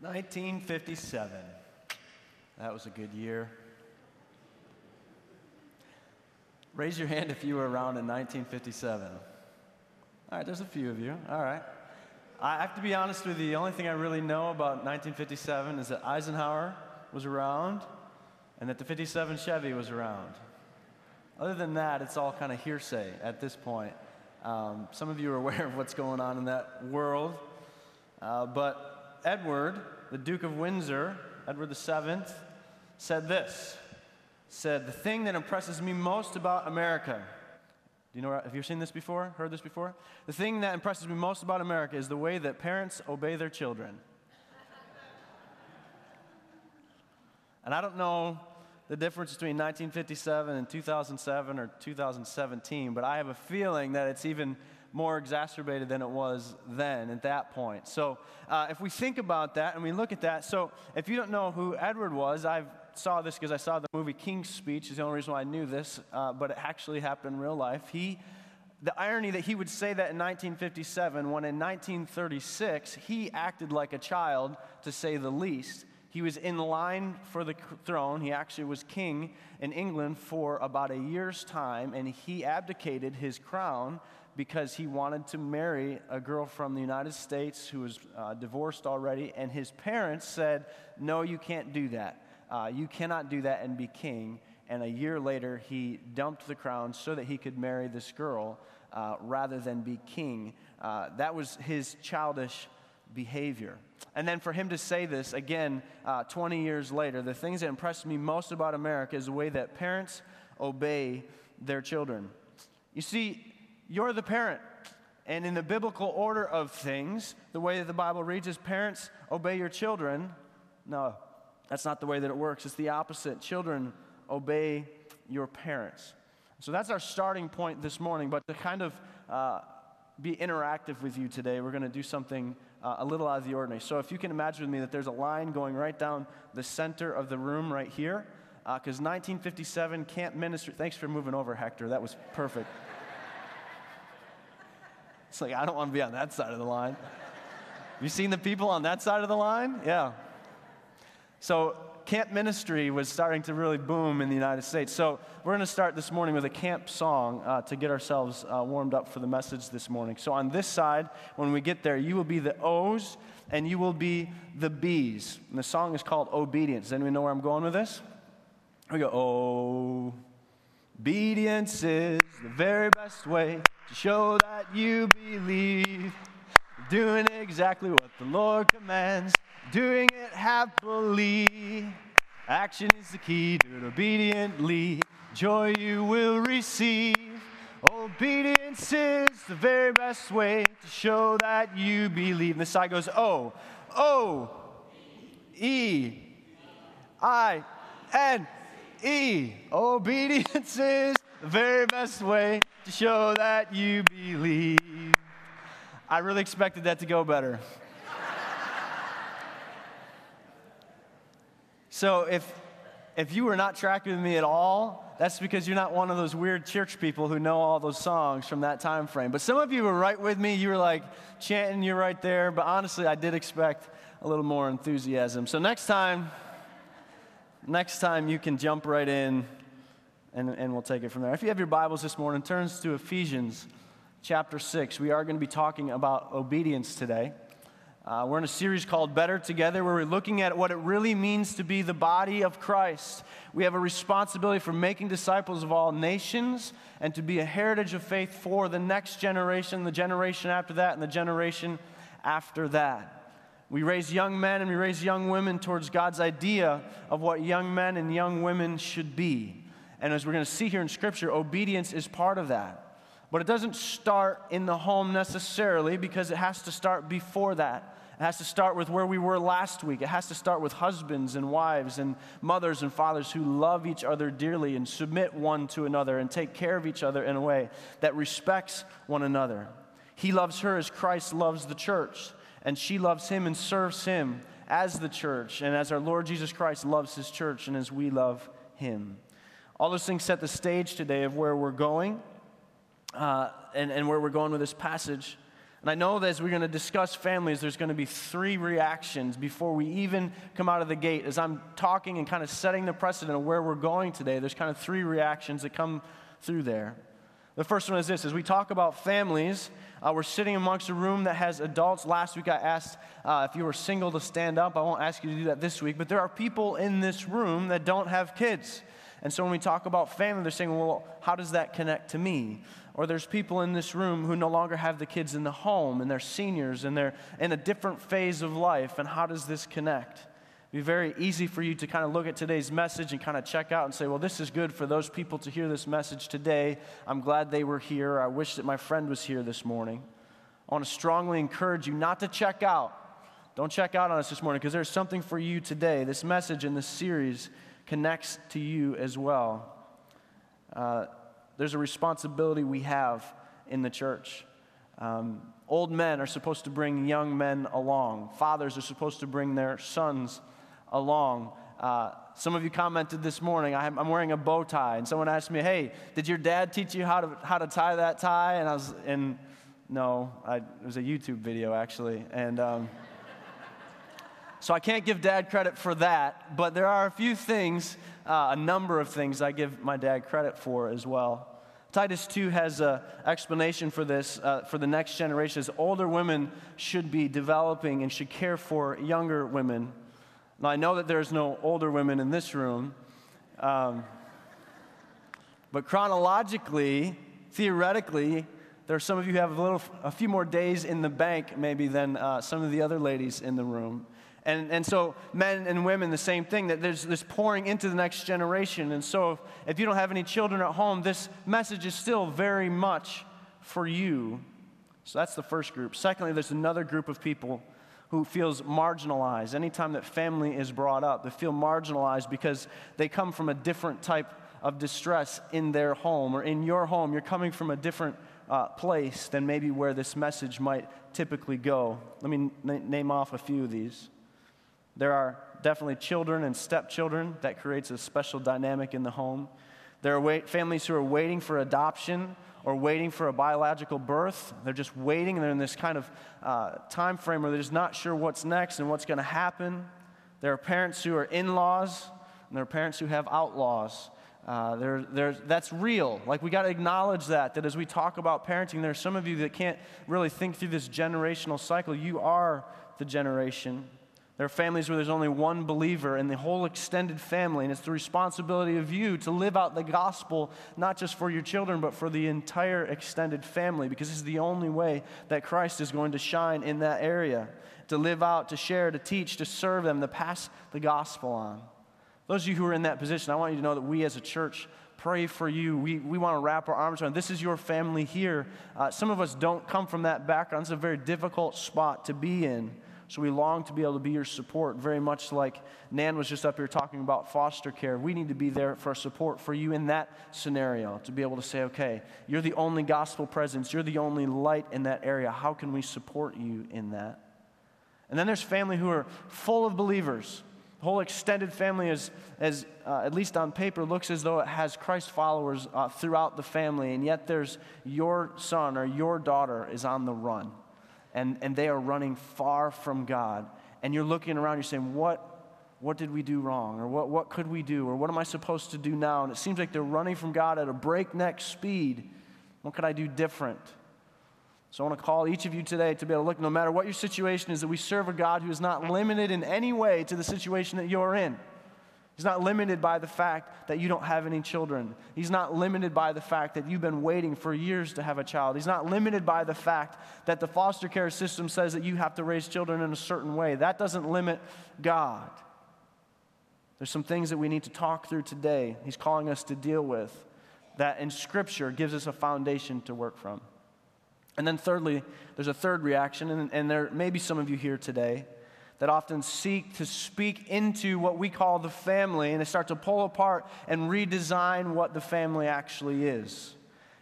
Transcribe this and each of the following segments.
1957. That was a good year. Raise your hand if you were around in 1957. All right, there's a few of you. All right. I have to be honest with you, the only thing I really know about 1957 is that Eisenhower was around and that the 57 Chevy was around. Other than that, it's all kind of hearsay at this point. Um, some of you are aware of what's going on in that world. Uh, but Edward, the Duke of Windsor, Edward VII, said this said, The thing that impresses me most about America, do you know, have you seen this before? Heard this before? The thing that impresses me most about America is the way that parents obey their children. and I don't know the difference between 1957 and 2007 or 2017, but I have a feeling that it's even more exacerbated than it was then at that point. So, uh, if we think about that and we look at that, so if you don't know who Edward was, I saw this because I saw the movie King's Speech, is the only reason why I knew this, uh, but it actually happened in real life. He the irony that he would say that in 1957 when in 1936 he acted like a child to say the least he was in line for the throne. He actually was king in England for about a year's time, and he abdicated his crown because he wanted to marry a girl from the United States who was uh, divorced already. And his parents said, No, you can't do that. Uh, you cannot do that and be king. And a year later, he dumped the crown so that he could marry this girl uh, rather than be king. Uh, that was his childish behavior. And then for him to say this again uh, 20 years later, the things that impressed me most about America is the way that parents obey their children. You see, you're the parent. And in the biblical order of things, the way that the Bible reads is parents obey your children. No, that's not the way that it works. It's the opposite. Children obey your parents. So that's our starting point this morning. But to kind of uh, be interactive with you today, we're going to do something uh, a little out of the ordinary. So if you can imagine with me that there's a line going right down the center of the room right here, because uh, 1957 Camp Ministry. Thanks for moving over, Hector. That was perfect. It's like I don't want to be on that side of the line. You seen the people on that side of the line? Yeah. So camp ministry was starting to really boom in the United States. So we're going to start this morning with a camp song uh, to get ourselves uh, warmed up for the message this morning. So on this side, when we get there, you will be the O's and you will be the B's. And the song is called Obedience. Anyone know where I'm going with this? We go, Obedience is the very best way to show that you believe. Doing exactly what the Lord commands doing it happily. Action is the key, do it obediently. Joy you will receive. Obedience is the very best way to show that you believe. And the side goes O, O, E, I, N, E. Obedience is the very best way to show that you believe. I really expected that to go better. So if, if you were not tracking with me at all, that's because you're not one of those weird church people who know all those songs from that time frame. But some of you were right with me. You were like chanting, you're right there. But honestly, I did expect a little more enthusiasm. So next time, next time you can jump right in and, and we'll take it from there. If you have your Bibles this morning, turns to Ephesians chapter 6. We are going to be talking about obedience today. Uh, we're in a series called Better Together where we're looking at what it really means to be the body of Christ. We have a responsibility for making disciples of all nations and to be a heritage of faith for the next generation, the generation after that, and the generation after that. We raise young men and we raise young women towards God's idea of what young men and young women should be. And as we're going to see here in Scripture, obedience is part of that. But it doesn't start in the home necessarily because it has to start before that. It has to start with where we were last week. It has to start with husbands and wives and mothers and fathers who love each other dearly and submit one to another and take care of each other in a way that respects one another. He loves her as Christ loves the church, and she loves him and serves him as the church, and as our Lord Jesus Christ loves his church, and as we love him. All those things set the stage today of where we're going uh, and, and where we're going with this passage. And I know that as we're going to discuss families, there's going to be three reactions before we even come out of the gate. As I'm talking and kind of setting the precedent of where we're going today, there's kind of three reactions that come through there. The first one is this as we talk about families, uh, we're sitting amongst a room that has adults. Last week I asked uh, if you were single to stand up. I won't ask you to do that this week, but there are people in this room that don't have kids. And so when we talk about family, they're saying, well, how does that connect to me? Or there's people in this room who no longer have the kids in the home and they're seniors and they're in a different phase of life. And how does this connect? It'd be very easy for you to kind of look at today's message and kind of check out and say, well, this is good for those people to hear this message today. I'm glad they were here. I wish that my friend was here this morning. I want to strongly encourage you not to check out. Don't check out on us this morning because there's something for you today. This message in this series connects to you as well. Uh, there's a responsibility we have in the church. Um, old men are supposed to bring young men along, fathers are supposed to bring their sons along. Uh, some of you commented this morning, I'm wearing a bow tie, and someone asked me, Hey, did your dad teach you how to, how to tie that tie? And I was, and no, I, it was a YouTube video actually. And, um, so I can't give dad credit for that, but there are a few things, uh, a number of things I give my dad credit for as well. Titus 2 has an explanation for this uh, for the next generation. As older women should be developing and should care for younger women. Now, I know that there's no older women in this room, um, but chronologically, theoretically, there are some of you who have a, little, a few more days in the bank, maybe, than uh, some of the other ladies in the room. And, and so, men and women, the same thing, that there's this pouring into the next generation. And so, if you don't have any children at home, this message is still very much for you. So, that's the first group. Secondly, there's another group of people who feels marginalized. Anytime that family is brought up, they feel marginalized because they come from a different type of distress in their home or in your home. You're coming from a different uh, place than maybe where this message might typically go. Let me n- name off a few of these. There are definitely children and stepchildren that creates a special dynamic in the home. There are wait, families who are waiting for adoption or waiting for a biological birth. They're just waiting, they're in this kind of uh, time frame where they're just not sure what's next and what's going to happen. There are parents who are in laws, and there are parents who have outlaws. Uh, there, there, that's real. Like, we got to acknowledge that, that as we talk about parenting, there are some of you that can't really think through this generational cycle. You are the generation. There are families where there's only one believer in the whole extended family, and it's the responsibility of you to live out the gospel, not just for your children, but for the entire extended family, because this is the only way that Christ is going to shine in that area. To live out, to share, to teach, to serve them, to pass the gospel on. Those of you who are in that position, I want you to know that we as a church pray for you. We, we want to wrap our arms around. This is your family here. Uh, some of us don't come from that background. It's a very difficult spot to be in. So we long to be able to be your support, very much like Nan was just up here talking about foster care. We need to be there for support for you in that scenario, to be able to say, okay, you're the only gospel presence, you're the only light in that area. How can we support you in that? And then there's family who are full of believers. The whole extended family, is, as, uh, at least on paper, looks as though it has Christ followers uh, throughout the family, and yet there's your son or your daughter is on the run and, and they are running far from God. And you're looking around, you're saying, What, what did we do wrong? Or what, what could we do? Or what am I supposed to do now? And it seems like they're running from God at a breakneck speed. What could I do different? So I want to call each of you today to be able to look, no matter what your situation is, that we serve a God who is not limited in any way to the situation that you're in. He's not limited by the fact that you don't have any children. He's not limited by the fact that you've been waiting for years to have a child. He's not limited by the fact that the foster care system says that you have to raise children in a certain way. That doesn't limit God. There's some things that we need to talk through today. He's calling us to deal with that in Scripture gives us a foundation to work from. And then, thirdly, there's a third reaction, and, and there may be some of you here today that often seek to speak into what we call the family and they start to pull apart and redesign what the family actually is.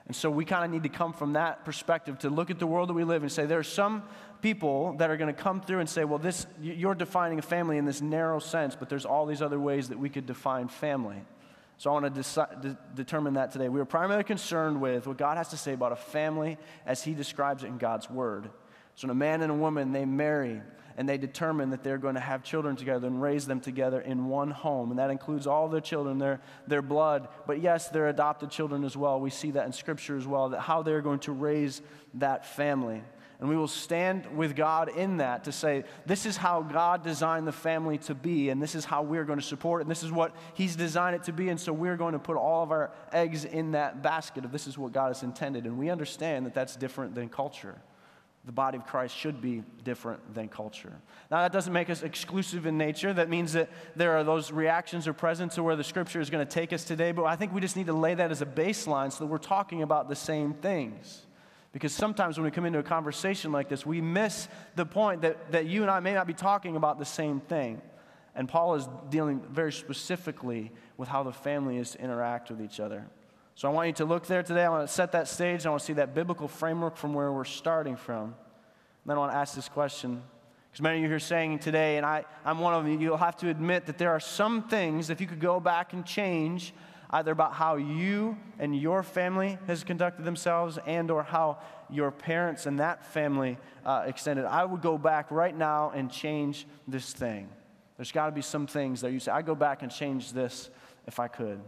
And so we kind of need to come from that perspective to look at the world that we live in and say there are some people that are going to come through and say, well, this, you're defining a family in this narrow sense, but there's all these other ways that we could define family. So I want to deci- de- determine that today. We are primarily concerned with what God has to say about a family as He describes it in God's Word. So, when a man and a woman, they marry and they determine that they're going to have children together and raise them together in one home. And that includes all their children, their, their blood, but yes, their adopted children as well. We see that in Scripture as well, that how they're going to raise that family. And we will stand with God in that to say, this is how God designed the family to be, and this is how we're going to support it, and this is what He's designed it to be, and so we're going to put all of our eggs in that basket of this is what God has intended. And we understand that that's different than culture the body of Christ should be different than culture. Now, that doesn't make us exclusive in nature. That means that there are those reactions are present to where the scripture is going to take us today, but I think we just need to lay that as a baseline so that we're talking about the same things. Because sometimes when we come into a conversation like this, we miss the point that, that you and I may not be talking about the same thing. And Paul is dealing very specifically with how the family is to interact with each other. So I want you to look there today. I want to set that stage. I want to see that biblical framework from where we're starting from. And then I want to ask this question. Because many of you are saying today, and I, I'm one of them, you'll have to admit that there are some things, if you could go back and change, either about how you and your family has conducted themselves and or how your parents and that family uh, extended i would go back right now and change this thing there's got to be some things that you say i go back and change this if i could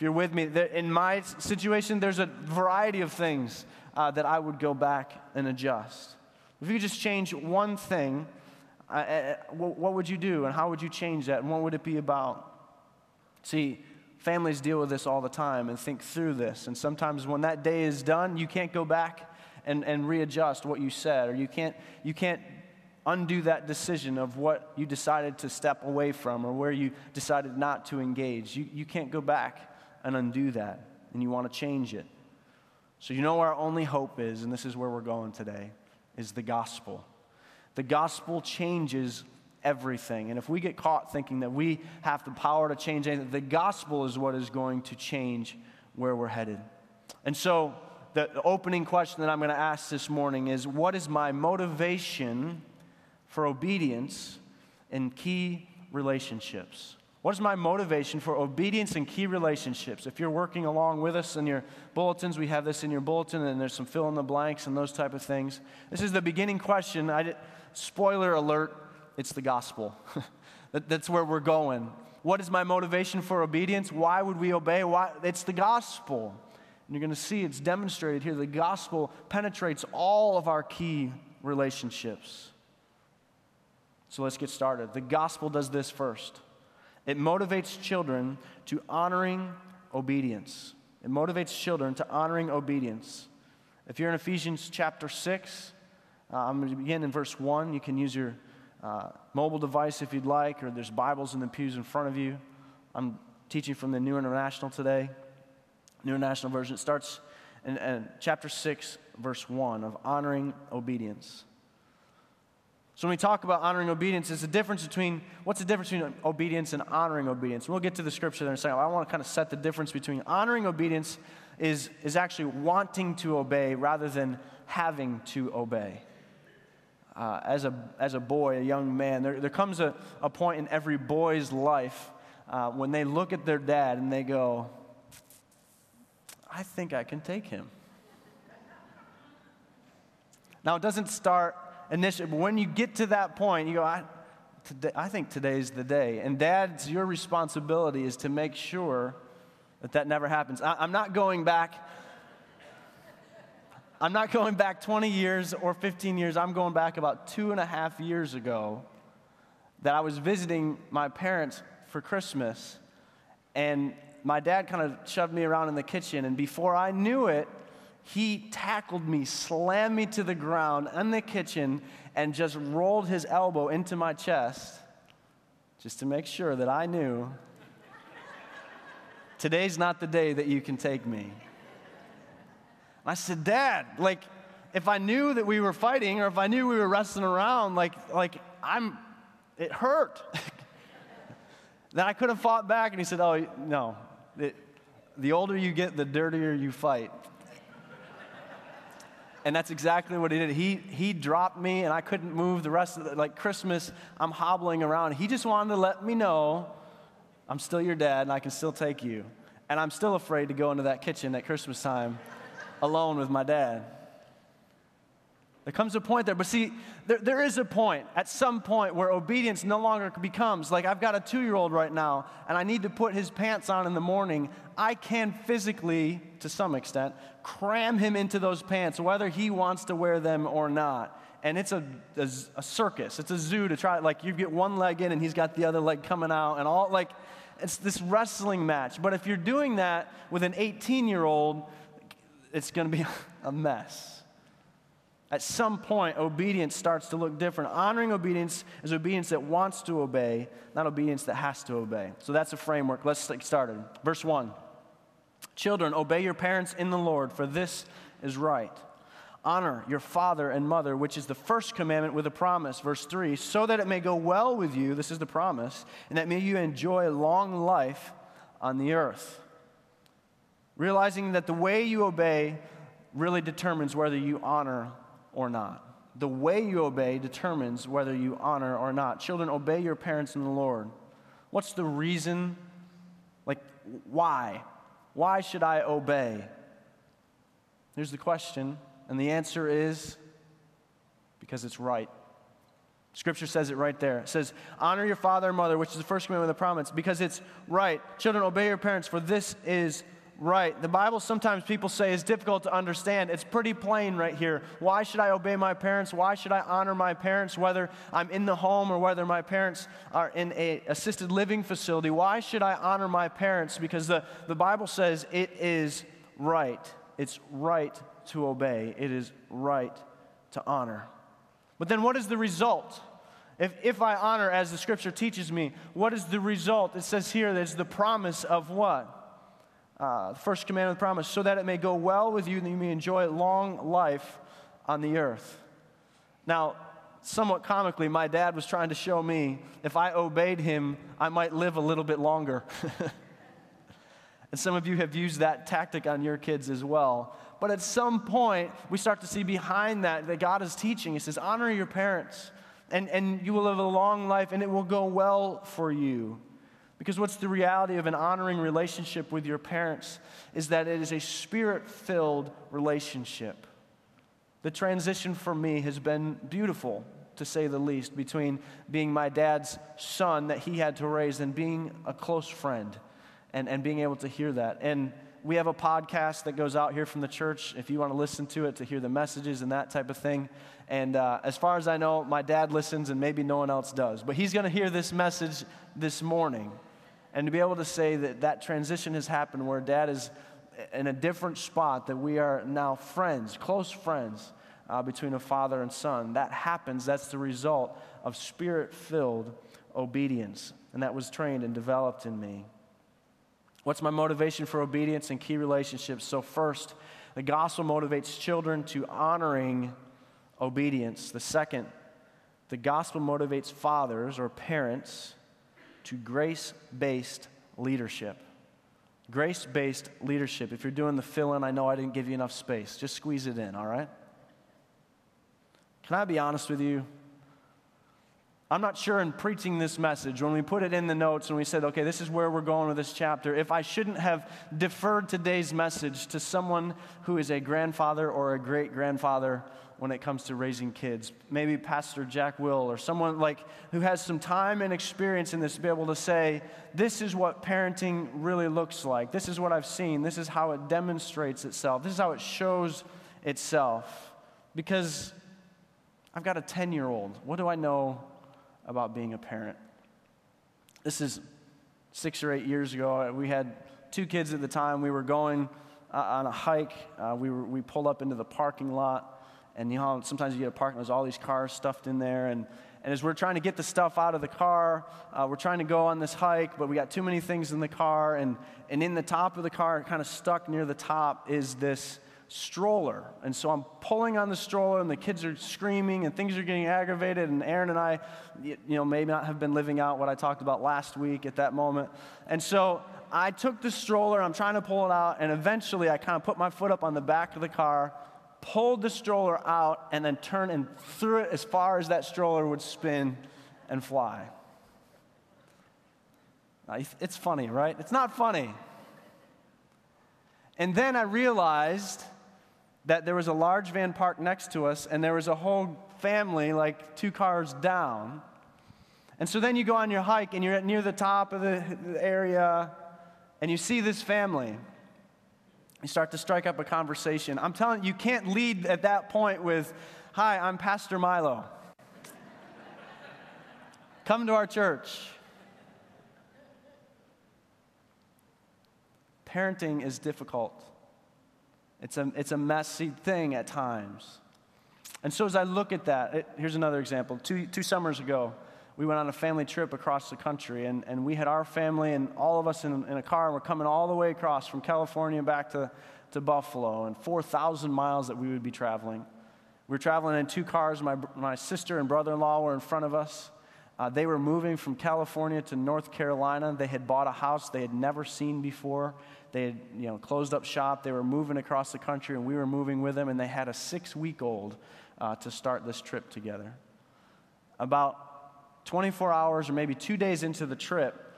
if you're with me, in my situation, there's a variety of things uh, that I would go back and adjust. If you could just change one thing, uh, uh what would you do and how would you change that and what would it be about? See, families deal with this all the time and think through this. And sometimes when that day is done, you can't go back and, and readjust what you said, or you can't, you can't undo that decision of what you decided to step away from or where you decided not to engage. You, you can't go back and undo that, and you want to change it. So, you know our only hope is, and this is where we're going today, is the gospel. The gospel changes everything. And if we get caught thinking that we have the power to change anything, the gospel is what is going to change where we're headed. And so, the, opening question that I'm going to ask this morning is what is my motivation for obedience in key relationships? What is my motivation for obedience in key relationships? If you're working along with us in your bulletins, we have this in your bulletin, and there's some fill in the blanks and those type of things. This is the beginning question. I did, spoiler alert, it's the gospel. that, that's where we're going. What is my motivation for obedience? Why would we obey? Why? It's the gospel. And you're going to see it's demonstrated here. The gospel penetrates all of our key relationships. So let's get started. The gospel does this first. It motivates children to honoring obedience. It motivates children to honoring obedience. If you're in Ephesians chapter 6, uh, I'm going to begin in verse 1. You can use your uh, mobile device if you'd like, or there's Bibles in the pews in front of you. I'm teaching from the New International today, New International Version. It starts in, in chapter 6, verse 1 of honoring obedience. So when we talk about honoring obedience, it's the difference between what's the difference between obedience and honoring obedience. We'll get to the scripture there in a second. I want to kind of set the difference between honoring obedience is, is actually wanting to obey rather than having to obey. Uh, as, a, as a boy, a young man, there, there comes a, a point in every boy's life uh, when they look at their dad and they go, I think I can take him. Now, it doesn't start initially, but when you get to that point, you go, I, today, I think today's the day. And dads, your responsibility is to make sure that that never happens. I, I'm not going back. I'm not going back 20 years or 15 years. I'm going back about two and a half years ago that I was visiting my parents for Christmas. And my dad kind of shoved me around in the kitchen. And before I knew it, he tackled me, slammed me to the ground in the kitchen, and just rolled his elbow into my chest just to make sure that I knew today's not the day that you can take me. I said, Dad, like, if I knew that we were fighting or if I knew we were wrestling around, like, like I'm, it hurt. then I could have fought back. And he said, Oh, no. It, the older you get, the dirtier you fight. And that's exactly what he did. He, he dropped me, and I couldn't move the rest of the, like Christmas, I'm hobbling around. He just wanted to let me know I'm still your dad, and I can still take you. And I'm still afraid to go into that kitchen at Christmas time alone with my dad. There comes a point there. But see, there, there is a point, at some point, where obedience no longer becomes like I've got a two year old right now, and I need to put his pants on in the morning. I can physically, to some extent, cram him into those pants, whether he wants to wear them or not. And it's a, a, a circus, it's a zoo to try, like, you get one leg in and he's got the other leg coming out, and all, like, it's this wrestling match. But if you're doing that with an 18 year old, it's going to be a mess. At some point, obedience starts to look different. Honoring obedience is obedience that wants to obey, not obedience that has to obey. So that's a framework. Let's get started. Verse 1 Children, obey your parents in the Lord, for this is right. Honor your father and mother, which is the first commandment with a promise. Verse 3 So that it may go well with you, this is the promise, and that may you enjoy long life on the earth. Realizing that the way you obey really determines whether you honor or not. The way you obey determines whether you honor or not. Children, obey your parents in the Lord. What's the reason? Like, why? Why should I obey? Here's the question, and the answer is because it's right. Scripture says it right there. It says, Honor your father and mother, which is the first commandment of the promise, because it's right. Children, obey your parents, for this is right. The Bible sometimes people say is difficult to understand. It's pretty plain right here. Why should I obey my parents? Why should I honor my parents, whether I'm in the home or whether my parents are in a assisted living facility? Why should I honor my parents? Because the, the Bible says it is right. It's right to obey. It is right to honor. But then what is the result? If, if I honor as the scripture teaches me, what is the result? It says here that it's the promise of what? Uh, first commandment of the promise, so that it may go well with you and you may enjoy a long life on the earth. Now, somewhat comically, my dad was trying to show me if I obeyed him, I might live a little bit longer. and some of you have used that tactic on your kids as well. But at some point, we start to see behind that that God is teaching. He says, honor your parents, and, and you will live a long life, and it will go well for you. Because what's the reality of an honoring relationship with your parents is that it is a spirit filled relationship. The transition for me has been beautiful, to say the least, between being my dad's son that he had to raise and being a close friend and, and being able to hear that. And we have a podcast that goes out here from the church if you want to listen to it to hear the messages and that type of thing. And uh, as far as I know, my dad listens and maybe no one else does. But he's going to hear this message this morning. And to be able to say that that transition has happened where dad is in a different spot, that we are now friends, close friends uh, between a father and son, that happens. That's the result of spirit filled obedience. And that was trained and developed in me. What's my motivation for obedience and key relationships? So, first, the gospel motivates children to honoring obedience. The second, the gospel motivates fathers or parents to grace based leadership. Grace based leadership. If you're doing the fill in, I know I didn't give you enough space. Just squeeze it in, all right? Can I be honest with you? I'm not sure in preaching this message, when we put it in the notes and we said, okay, this is where we're going with this chapter, if I shouldn't have deferred today's message to someone who is a grandfather or a great grandfather when it comes to raising kids. Maybe Pastor Jack Will or someone like who has some time and experience in this to be able to say, this is what parenting really looks like. This is what I've seen. This is how it demonstrates itself. This is how it shows itself. Because I've got a 10 year old. What do I know about being a parent? This is six or eight years ago. We had two kids at the time. We were going uh, on a hike. Uh, we, were, we pulled up into the parking lot and you know, sometimes you get a park and there's all these cars stuffed in there. And, and as we're trying to get the stuff out of the car, uh, we're trying to go on this hike, but we got too many things in the car. And, and in the top of the car, kind of stuck near the top, is this stroller. And so I'm pulling on the stroller, and the kids are screaming, and things are getting aggravated. And Aaron and I, you know, may not have been living out what I talked about last week at that moment. And so I took the stroller, I'm trying to pull it out, and eventually I kind of put my foot up on the back of the car pulled the stroller out, and then turned and threw it as far as that stroller would spin and fly. It's funny, right? It's not funny. And then I realized that there was a large van parked next to us, and there was a whole family like two cars down. And so then you go on your hike, and you're at near the top of the area, and you see this family. You start to strike up a conversation. I'm telling you, you can't lead at that point with, Hi, I'm Pastor Milo. Come to our church. Parenting is difficult. It's a, it's a messy thing at times. And so as I look at that, it, here's another example. Two, two summers ago, we went on a family trip across the country, and, and we had our family and all of us in, in a car, and we're coming all the way across from California back to, to Buffalo, and 4,000 miles that we would be traveling. We were traveling in two cars. My, my sister and brother in law were in front of us. Uh, they were moving from California to North Carolina. They had bought a house they had never seen before. They had you know, closed up shop. They were moving across the country, and we were moving with them, and they had a six week old uh, to start this trip together. About 24 hours or maybe two days into the trip,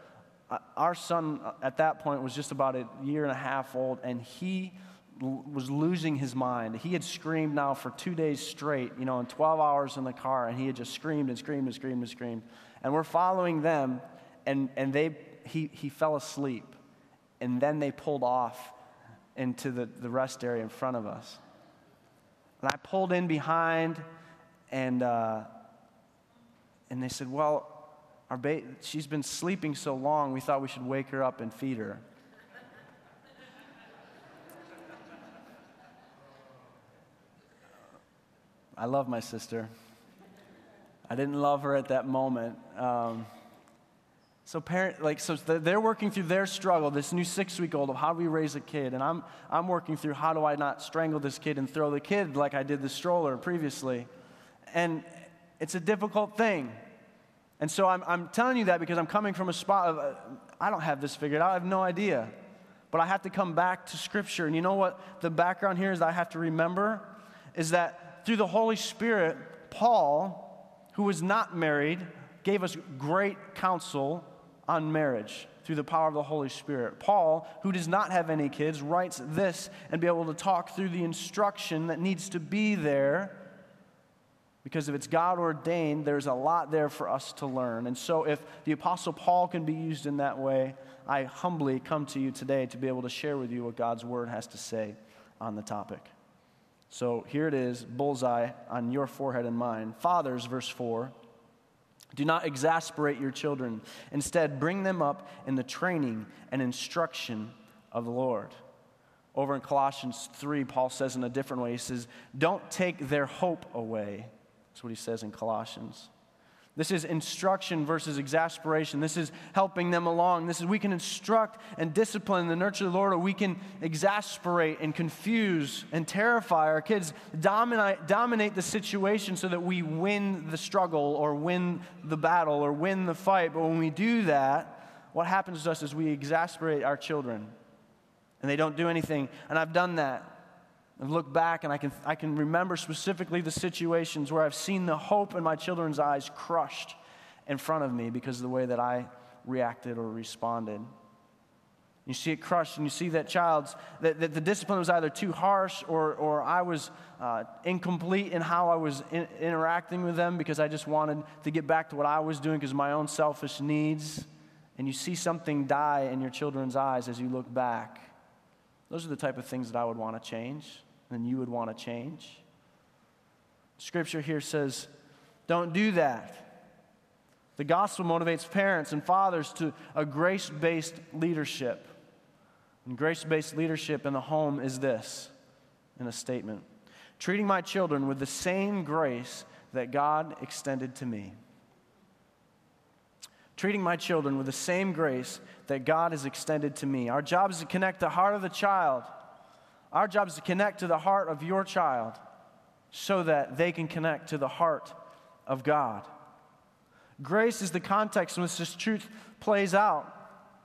uh, our son uh, at that point was just about a year and a half old, and he was losing his mind. He had screamed now for two days straight, you know, in 12 hours in the car, and he had just screamed and screamed and screamed and screamed. And we're following them, and, and they, he, he fell asleep. And then they pulled off into the, the rest area in front of us. And I pulled in behind, and, uh, and they said, Well, our ba- she's been sleeping so long, we thought we should wake her up and feed her. I love my sister. I didn't love her at that moment. Um, so parent, like, so they're working through their struggle, this new six-week-old of how do we raise a kid, and I'm I'm working through how do I not strangle this kid and throw the kid like I did the stroller previously, and it's a difficult thing. And so I'm I'm telling you that because I'm coming from a spot of uh, I don't have this figured out. I have no idea, but I have to come back to Scripture. And you know what? The background here is that I have to remember is that through the Holy Spirit, Paul, who was not married, gave us great counsel on marriage through the power of the Holy Spirit. Paul, who does not have any kids, writes this and be able to talk through the instruction that needs to be there because if it's God ordained, there's a lot there for us to learn. And so, if the Apostle Paul can be used in that way, I humbly come to you today to be able to share with you what God's Word has to say on the topic. So here it is, bullseye on your forehead and mine. Fathers, verse 4. Do not exasperate your children. Instead, bring them up in the training and instruction of the Lord. Over in Colossians 3, Paul says in a different way, he says, Don't take their hope away. That's what he says in Colossians. This is instruction versus exasperation. This is helping them along. This is we can instruct and discipline the nurture of the Lord, or we can exasperate and confuse and terrify our kids, dominate, dominate the situation so that we win the struggle or win the battle or win the fight. But when we do that, what happens to us is we exasperate our children and they don't do anything. And I've done that. I've looked back and I can, I can remember specifically the situations where I've seen the hope in my children's eyes crushed in front of me because of the way that I reacted or responded. You see it crushed, and you see that child's, that, that the discipline was either too harsh or, or I was uh, incomplete in how I was in, interacting with them because I just wanted to get back to what I was doing because my own selfish needs. And you see something die in your children's eyes as you look back. Those are the type of things that I would want to change then you would want to change. Scripture here says, don't do that. The gospel motivates parents and fathers to a grace based leadership. And grace based leadership in the home is this in a statement treating my children with the same grace that God extended to me. Treating my children with the same grace that God has extended to me. Our job is to connect the heart of the child our job is to connect to the heart of your child so that they can connect to the heart of God. Grace is the context in which this truth plays out.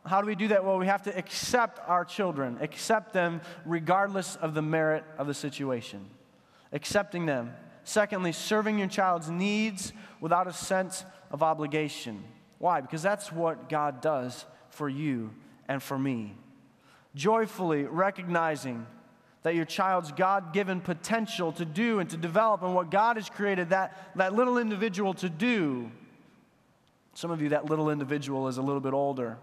How do we do that? Well, we have to accept our children, accept them regardless of the merit of the situation. Accepting them. Secondly, serving your child's needs without a sense of obligation. Why? Because that's what God does for you and for me. Joyfully recognizing that your child's God given potential to do and to develop and what God has created that, that little individual to do. Some of you, that little individual is a little bit older,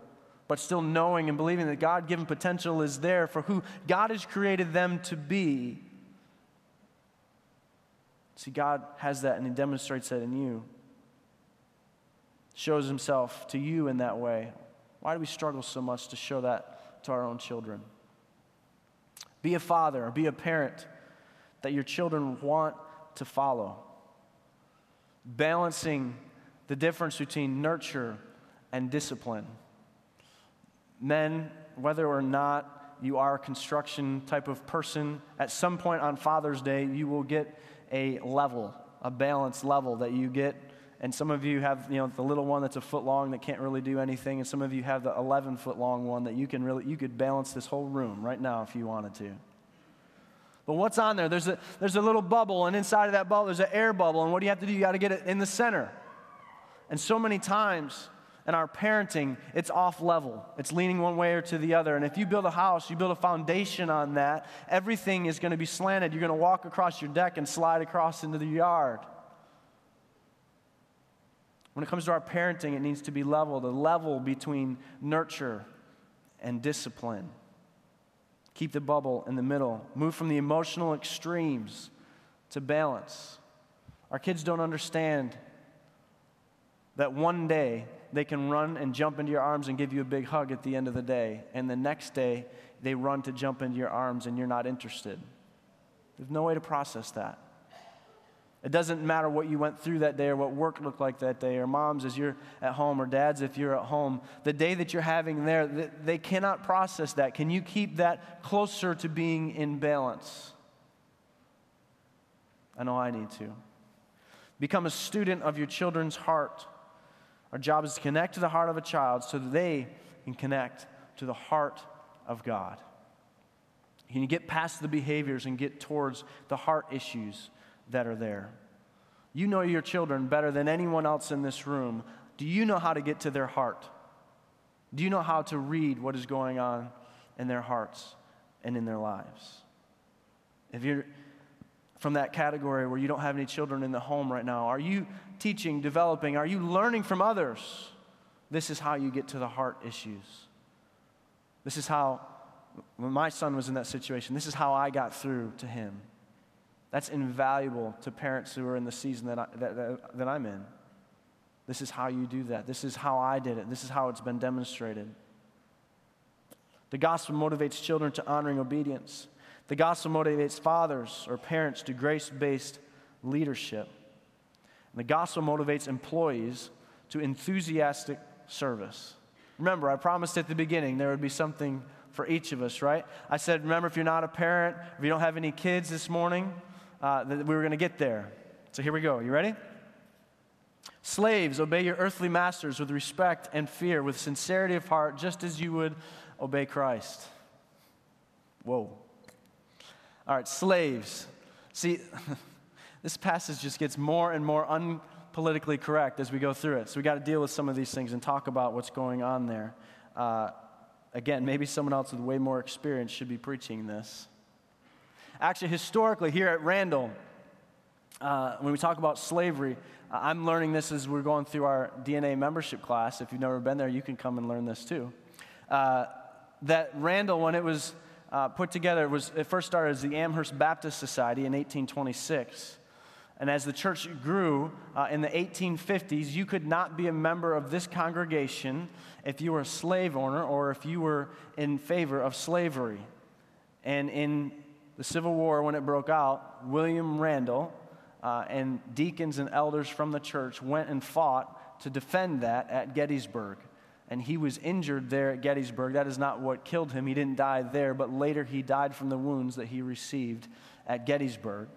but still knowing and believing that God given potential is there for who God has created them to be. See, God has that and He demonstrates that in you. Shows Himself to you in that way. Why do we struggle so much to show that to our own children? Be a father or be a parent that your children want to follow. Balancing the difference between nurture and discipline. Men, whether or not you are a construction type of person, at some point on Father's Day, you will get a level, a balanced level that you get. And some of you have, you know, the little one that's a foot long that can't really do anything, and some of you have the 11 foot long one that you can really, you could balance this whole room right now if you wanted to. But what's on there? There's a, there's a little bubble, and inside of that bubble, there's an air bubble. And what do you have to do? You got to get it in the center. And so many times in our parenting, it's off level. It's leaning one way or to the other. And if you build a house, you build a foundation on that, everything is going to be slanted. You're going to walk across your deck and slide across into the yard. When it comes to our parenting, it needs to be level the level between nurture and discipline. Keep the bubble in the middle. Move from the emotional extremes to balance. Our kids don't understand that one day they can run and jump into your arms and give you a big hug at the end of the day, and the next day they run to jump into your arms and you're not interested. There's no way to process that. It doesn't matter what you went through that day or what work looked like that day, or moms as you're at home, or dads if you're at home. The day that you're having there, they cannot process that. Can you keep that closer to being in balance? I know I need to. Become a student of your children's heart. Our job is to connect to the heart of a child so that they can connect to the heart of God. Can you get past the behaviors and get towards the heart issues that are there? You know your children better than anyone else in this room. Do you know how to get to their heart? Do you know how to read what is going on in their hearts and in their lives? If you're from that category where you don't have any children in the home right now? Are you teaching, developing? Are you learning from others? This is how you get to the heart issues. This is how, when my son was in that situation, this is how I got through to him. That's invaluable to parents who are in the season that, I, that, that, that I'm in. This is how you do that. This is how I did it. This is how it's been demonstrated. The gospel motivates children to honoring obedience. The gospel motivates fathers or parents to grace based leadership. And the gospel motivates employees to enthusiastic service. Remember, I promised at the beginning there would be something for each of us, right? I said, remember, if you're not a parent, if you don't have any kids this morning, uh, that we were going to get there. So here we go. You ready? Slaves, obey your earthly masters with respect and fear, with sincerity of heart, just as you would obey Christ. Whoa. All right, slaves. See, this passage just gets more and more unpolitically correct as we go through it. So we got to deal with some of these things and talk about what's going on there. Uh, again, maybe someone else with way more experience should be preaching this. Actually, historically, here at Randall, uh, when we talk about slavery, I'm learning this as we're going through our DNA membership class. If you've never been there, you can come and learn this too. Uh, that Randall, when it was uh, put together, it, was, it first started as the Amherst Baptist Society in 1826. And as the church grew uh, in the 1850s, you could not be a member of this congregation if you were a slave owner or if you were in favor of slavery. And in the Civil War, when it broke out, William Randall uh, and deacons and elders from the church went and fought to defend that at Gettysburg and he was injured there at Gettysburg. That is not what killed him. He didn't die there, but later he died from the wounds that he received at Gettysburg.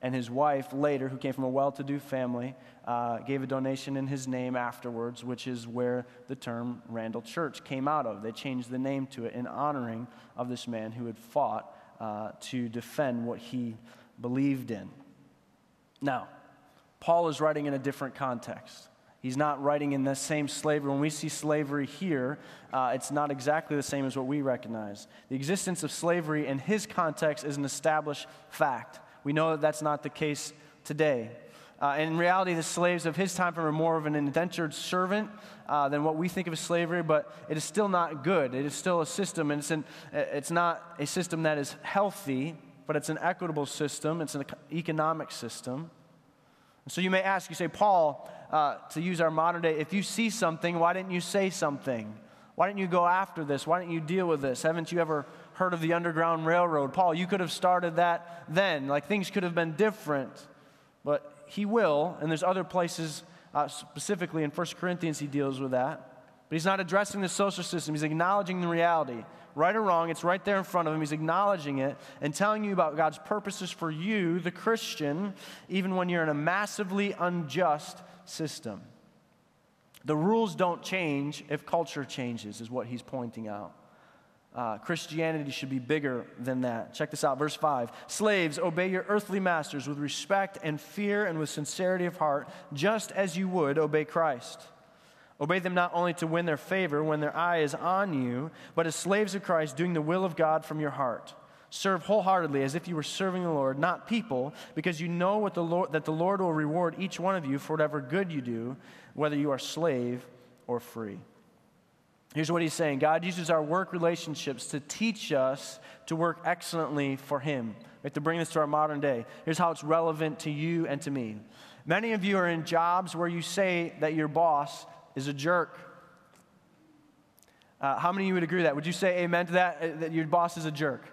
And his wife, later, who came from a well to do family, uh, gave a donation in his name afterwards, which is where the term Randall Church came out of. They changed the name to it in honoring of this man who had fought uh, to defend what he believed in. Now, Paul is writing in a different context. He's not writing in the same slavery. When we see slavery here, uh, it's not exactly the same as what we recognize. The existence of slavery in his context is an established fact. We know that that's not the case today. Uh, in reality, the slaves of his time were more of an indentured servant uh, than what we think of as slavery, but it is still not good. It is still a system, and it's, an, it's not a system that is healthy, but it's an equitable system, it's an economic system. So you may ask, you say, Paul, uh, to use our modern day, if you see something, why didn't you say something? Why didn't you go after this? Why didn't you deal with this? Haven't you ever heard of the Underground Railroad? Paul, you could have started that then. Like things could have been different. But he will, and there's other places, uh, specifically in 1 Corinthians, he deals with that. But he's not addressing the social system, he's acknowledging the reality. Right or wrong, it's right there in front of him. He's acknowledging it and telling you about God's purposes for you, the Christian, even when you're in a massively unjust system. The rules don't change if culture changes, is what he's pointing out. Uh, Christianity should be bigger than that. Check this out, verse 5. Slaves, obey your earthly masters with respect and fear and with sincerity of heart, just as you would obey Christ. Obey them not only to win their favor when their eye is on you, but as slaves of Christ, doing the will of God from your heart. Serve wholeheartedly as if you were serving the Lord, not people, because you know what the Lord, that the Lord will reward each one of you for whatever good you do, whether you are slave or free. Here's what he's saying God uses our work relationships to teach us to work excellently for Him. We have to bring this to our modern day. Here's how it's relevant to you and to me. Many of you are in jobs where you say that your boss is a jerk. Uh, how many of you would agree with that? Would you say amen to that? Uh, that your boss is a jerk?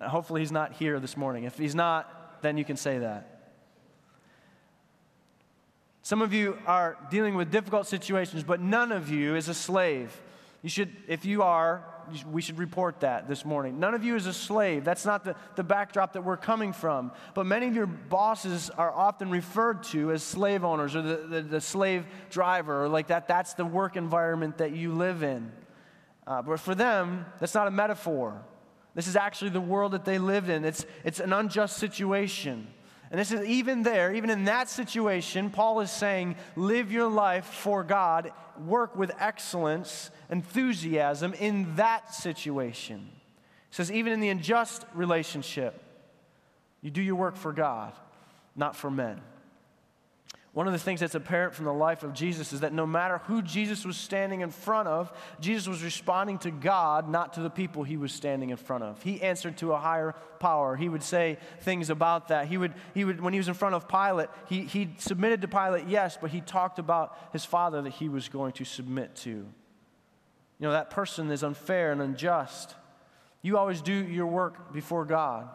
Uh, hopefully, he's not here this morning. If he's not, then you can say that. Some of you are dealing with difficult situations, but none of you is a slave. You should, if you are, we should report that this morning. None of you is a slave. That's not the, the backdrop that we're coming from. But many of your bosses are often referred to as slave owners or the, the, the slave driver, or like that. That's the work environment that you live in. Uh, but for them, that's not a metaphor. This is actually the world that they live in. It's, it's an unjust situation. And this is even there, even in that situation, Paul is saying, live your life for God, work with excellence, enthusiasm in that situation. He says, even in the unjust relationship, you do your work for God, not for men. One of the things that's apparent from the life of Jesus is that no matter who Jesus was standing in front of, Jesus was responding to God, not to the people he was standing in front of. He answered to a higher power. He would say things about that. He would, he would when he was in front of Pilate, he, he submitted to Pilate, yes, but he talked about his father that he was going to submit to. You know, that person is unfair and unjust. You always do your work before God.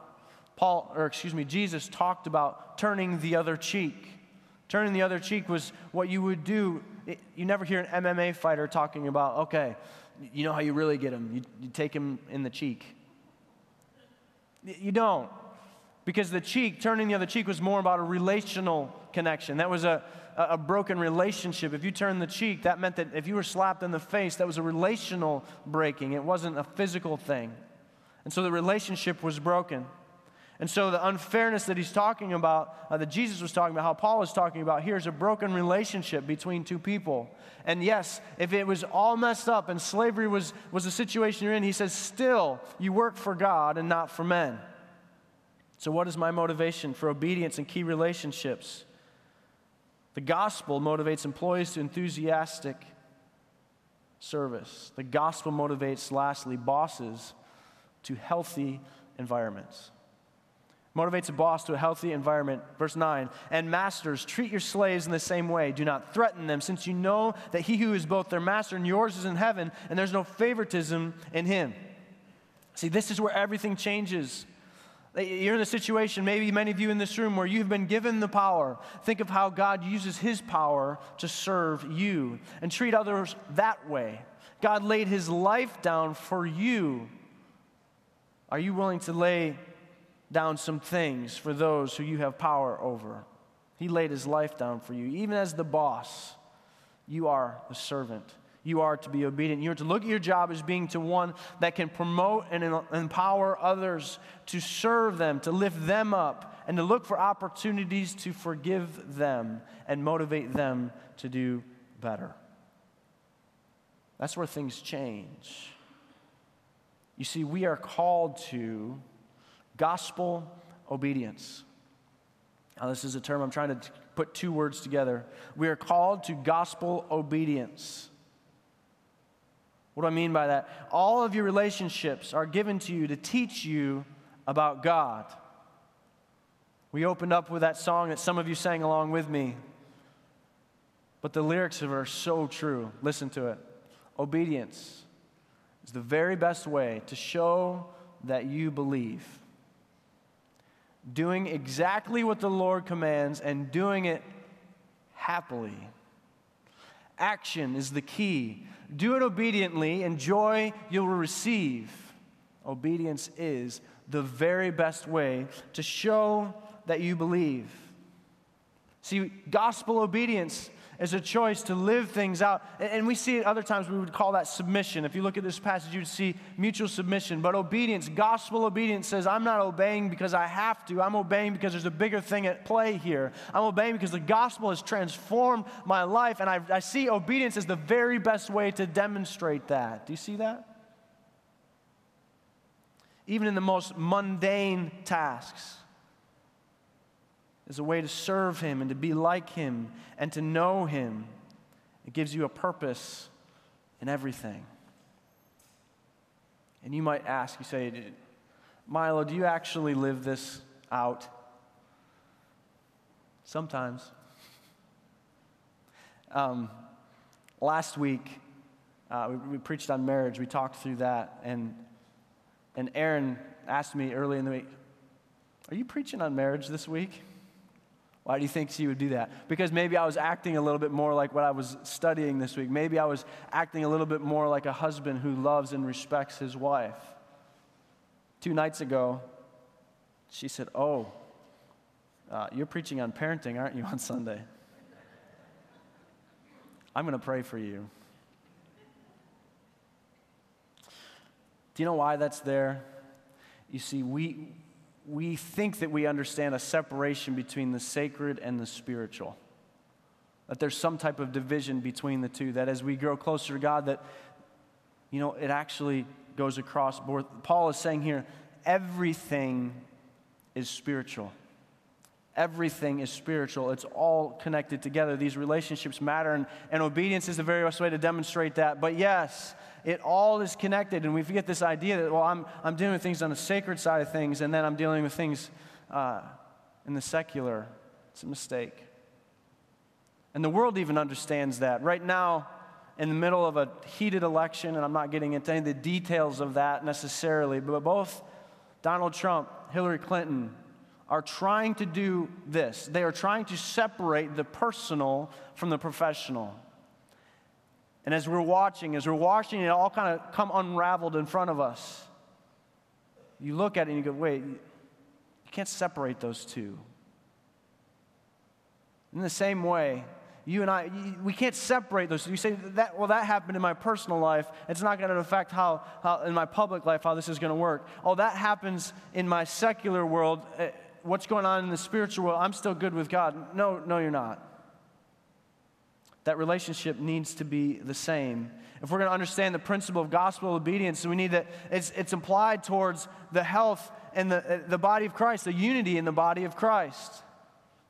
Paul, or excuse me, Jesus talked about turning the other cheek. Turning the other cheek was what you would do. It, you never hear an MMA fighter talking about, okay, you know how you really get him? You, you take him in the cheek. You don't. Because the cheek, turning the other cheek, was more about a relational connection. That was a, a broken relationship. If you turned the cheek, that meant that if you were slapped in the face, that was a relational breaking. It wasn't a physical thing. And so the relationship was broken. And so, the unfairness that he's talking about, uh, that Jesus was talking about, how Paul is talking about here, is a broken relationship between two people. And yes, if it was all messed up and slavery was, was the situation you're in, he says, still, you work for God and not for men. So, what is my motivation for obedience in key relationships? The gospel motivates employees to enthusiastic service. The gospel motivates, lastly, bosses to healthy environments motivates a boss to a healthy environment. Verse 9, and masters, treat your slaves in the same way. Do not threaten them, since you know that he who is both their master and yours is in heaven, and there's no favoritism in him. See, this is where everything changes. You're in a situation, maybe many of you in this room, where you've been given the power. Think of how God uses his power to serve you and treat others that way. God laid his life down for you. Are you willing to lay down some things for those who you have power over. He laid his life down for you. Even as the boss, you are the servant. You are to be obedient. You are to look at your job as being to one that can promote and empower others, to serve them, to lift them up, and to look for opportunities to forgive them and motivate them to do better. That's where things change. You see, we are called to gospel obedience. Now, this is a term I'm trying to put two words together. We are called to gospel obedience. What do I mean by that? All of your relationships are given to you to teach you about God. We opened up with that song that some of you sang along with me. But the lyrics of it are so true. Listen to it. Obedience is the very best way to show that you believe doing exactly what the Lord commands and doing it happily. Action is the key. Do it obediently, and joy you'll receive. Obedience is the very best way to show that you believe. See, gospel obedience is a choice to live things out. And we see it other times, we would call that submission. If you look at this passage, you'd see mutual submission. But obedience, gospel obedience says, I'm not obeying because I have to. I'm obeying because there's a bigger thing at play here. I'm obeying because the gospel has transformed my life. And I, I see obedience as the very best way to demonstrate that. Do you see that? Even in the most mundane tasks is a way to serve Him and to be like Him and to know Him. It gives you a purpose in everything. And you might ask, you say, Milo, do you actually live this out? Sometimes. Um, last week, uh, we, we, preached on marriage. We talked through that. And, and Erin asked me early in the week, Are you preaching on marriage this week? Why do you think she would do that? Because maybe I was acting a little bit more like what I was studying this week. Maybe I was acting a little bit more like a husband who loves and respects his wife. Two nights ago, she said, Oh, uh, you're preaching on parenting, aren't you, on Sunday? I'm going to pray for you. Do you know why that's there? You see, we, we think that we understand a separation between the sacred and the spiritual. That there's some type of division between the two. That as we grow closer to God, that, you know, it actually goes across both. Paul is saying here, everything is spiritual. Everything is spiritual. It's all connected together. These relationships matter, and, and obedience is the very best way to demonstrate that. But yes, it all is connected. And we get this idea that, well, I'm, I'm dealing with things on the sacred side of things, and then I'm dealing with things uh, in the secular. It's a mistake. And the world even understands that. Right now, in the middle of a heated election, and I'm not getting into any of the details of that necessarily, but both Donald Trump, Hillary Clinton, are trying to do this. They are trying to separate the personal from the professional. And as we're watching, as we're watching it all kind of come unraveled in front of us, you look at it and you go, wait, you can't separate those two. In the same way, you and I, we can't separate those. You say that, well, that happened in my personal life. It's not going to affect how, how, in my public life, how this is going to work. Oh, that happens in my secular world. Eh, What's going on in the spiritual world? I'm still good with God. No, no, you're not that relationship needs to be the same. If we're going to understand the principle of gospel obedience, we need that it's, it's applied towards the health and the, uh, the body of Christ, the unity in the body of Christ.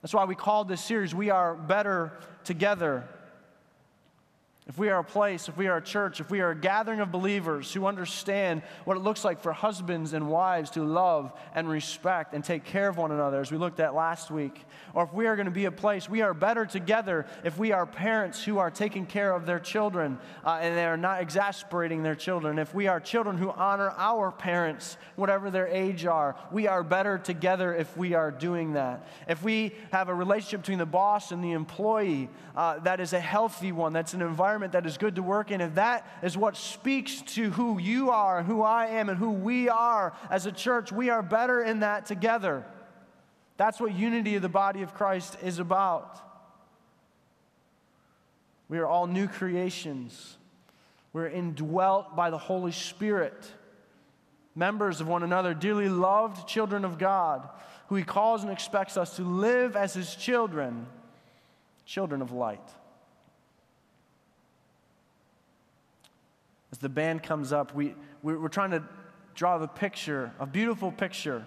That's why we called this series, We Are Better Together. If we are a place, if we are a church, if we are a gathering of believers who understand what it looks like for husbands and wives to love and respect and take care of one another, as we looked at last week, or if we are going to be a place, we are better together if we are parents who are taking care of their children uh, and they are not exasperating their children, if we are children who honor our parents, whatever their age are, we are better together if we are doing that. If we have a relationship between the boss and the employee uh, that is a healthy one, that's an environment environment that is good to work in, if that is what speaks to who you are and who I am and who we are as a church, we are better in that together. That's what unity of the body of Christ is about. We are all new creations. We're indwelt by the Holy Spirit, members of one another, dearly loved children of God who he calls and expects us to live as his children, children of light. As the band comes up, we, we're trying to draw the picture, a beautiful picture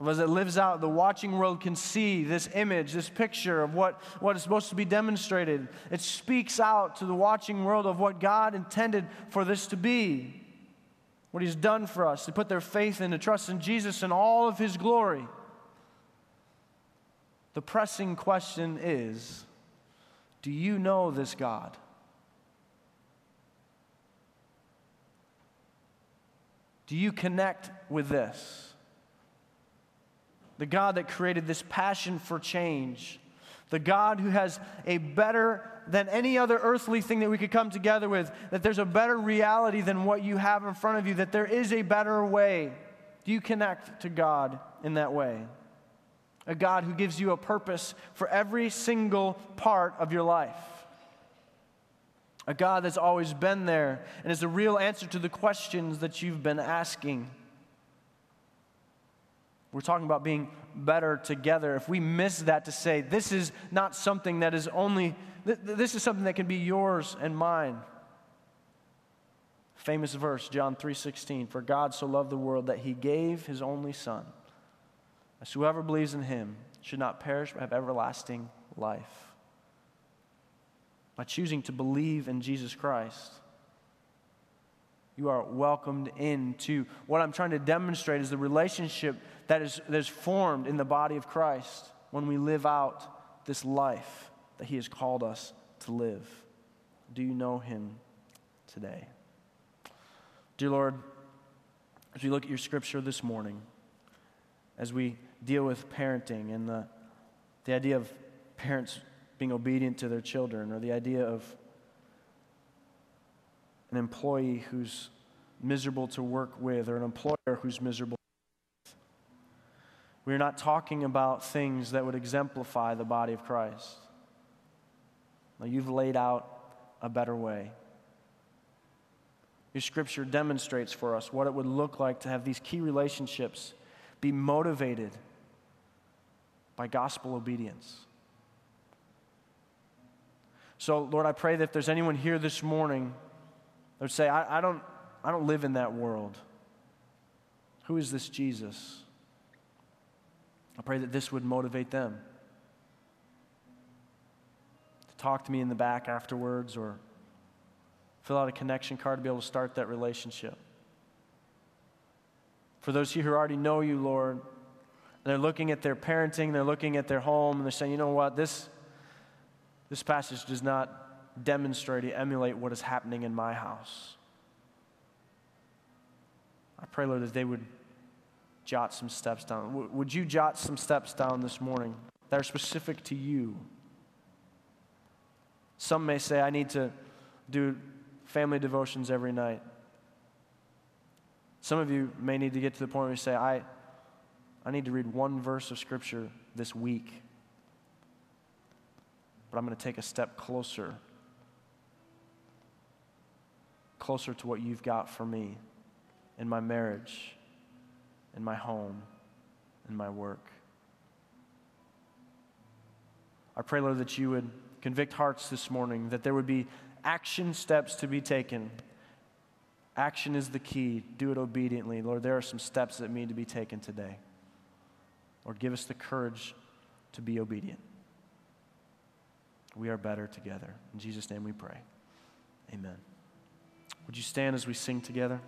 of as it lives out, the watching world can see this image, this picture of what, what is supposed to be demonstrated. It speaks out to the watching world of what God intended for this to be, what He's done for us, to put their faith and to trust in Jesus and all of His glory. The pressing question is do you know this God? Do you connect with this? The God that created this passion for change, the God who has a better than any other earthly thing that we could come together with, that there's a better reality than what you have in front of you, that there is a better way. Do you connect to God in that way? A God who gives you a purpose for every single part of your life a God that's always been there and is a real answer to the questions that you've been asking. We're talking about being better together. If we miss that to say, this is not something that is only, this is something that can be yours and mine. Famous verse, John 3:16, for God so loved the world that he gave his only son. As whoever believes in him should not perish but have everlasting life by choosing to believe in Jesus Christ. You are welcomed into what I'm trying to demonstrate is the relationship that is, that is formed in the body of Christ when we live out this life that He has called us to live. Do you know Him today? Dear Lord, as we look at your scripture this morning, as we deal with parenting and the, the idea of parents being obedient to their children, or the idea of an employee who's miserable to work with, or an employer who's miserable. We're not talking about things that would exemplify the body of Christ. Now, you've laid out a better way. Your scripture demonstrates for us what it would look like to have these key relationships be motivated by gospel obedience. So, Lord, I pray that if there's anyone here this morning that would say, I, I, don't, I don't live in that world, who is this Jesus? I pray that this would motivate them to talk to me in the back afterwards or fill out a connection card to be able to start that relationship. For those you who already know you, Lord, they're looking at their parenting, they're looking at their home, and they're saying, you know what, this, this passage does not demonstrate or emulate what is happening in my house. I pray, Lord, that they would jot some steps down. Would you jot some steps down this morning that are specific to you? Some may say, I need to do family devotions every night. Some of you may need to get to the point where you say, I, I need to read one verse of Scripture this week but I'm going to take a step closer, closer to what you've got for me in my marriage, in my home, in my work. I pray, Lord, that you would convict hearts this morning, that there would be action steps to be taken. Action is the key. Do it obediently. Lord, there are some steps that need to be taken today. Lord, give us the courage to be obedient. We are better together. In Jesus' name we pray. Amen. Would you stand as we sing together?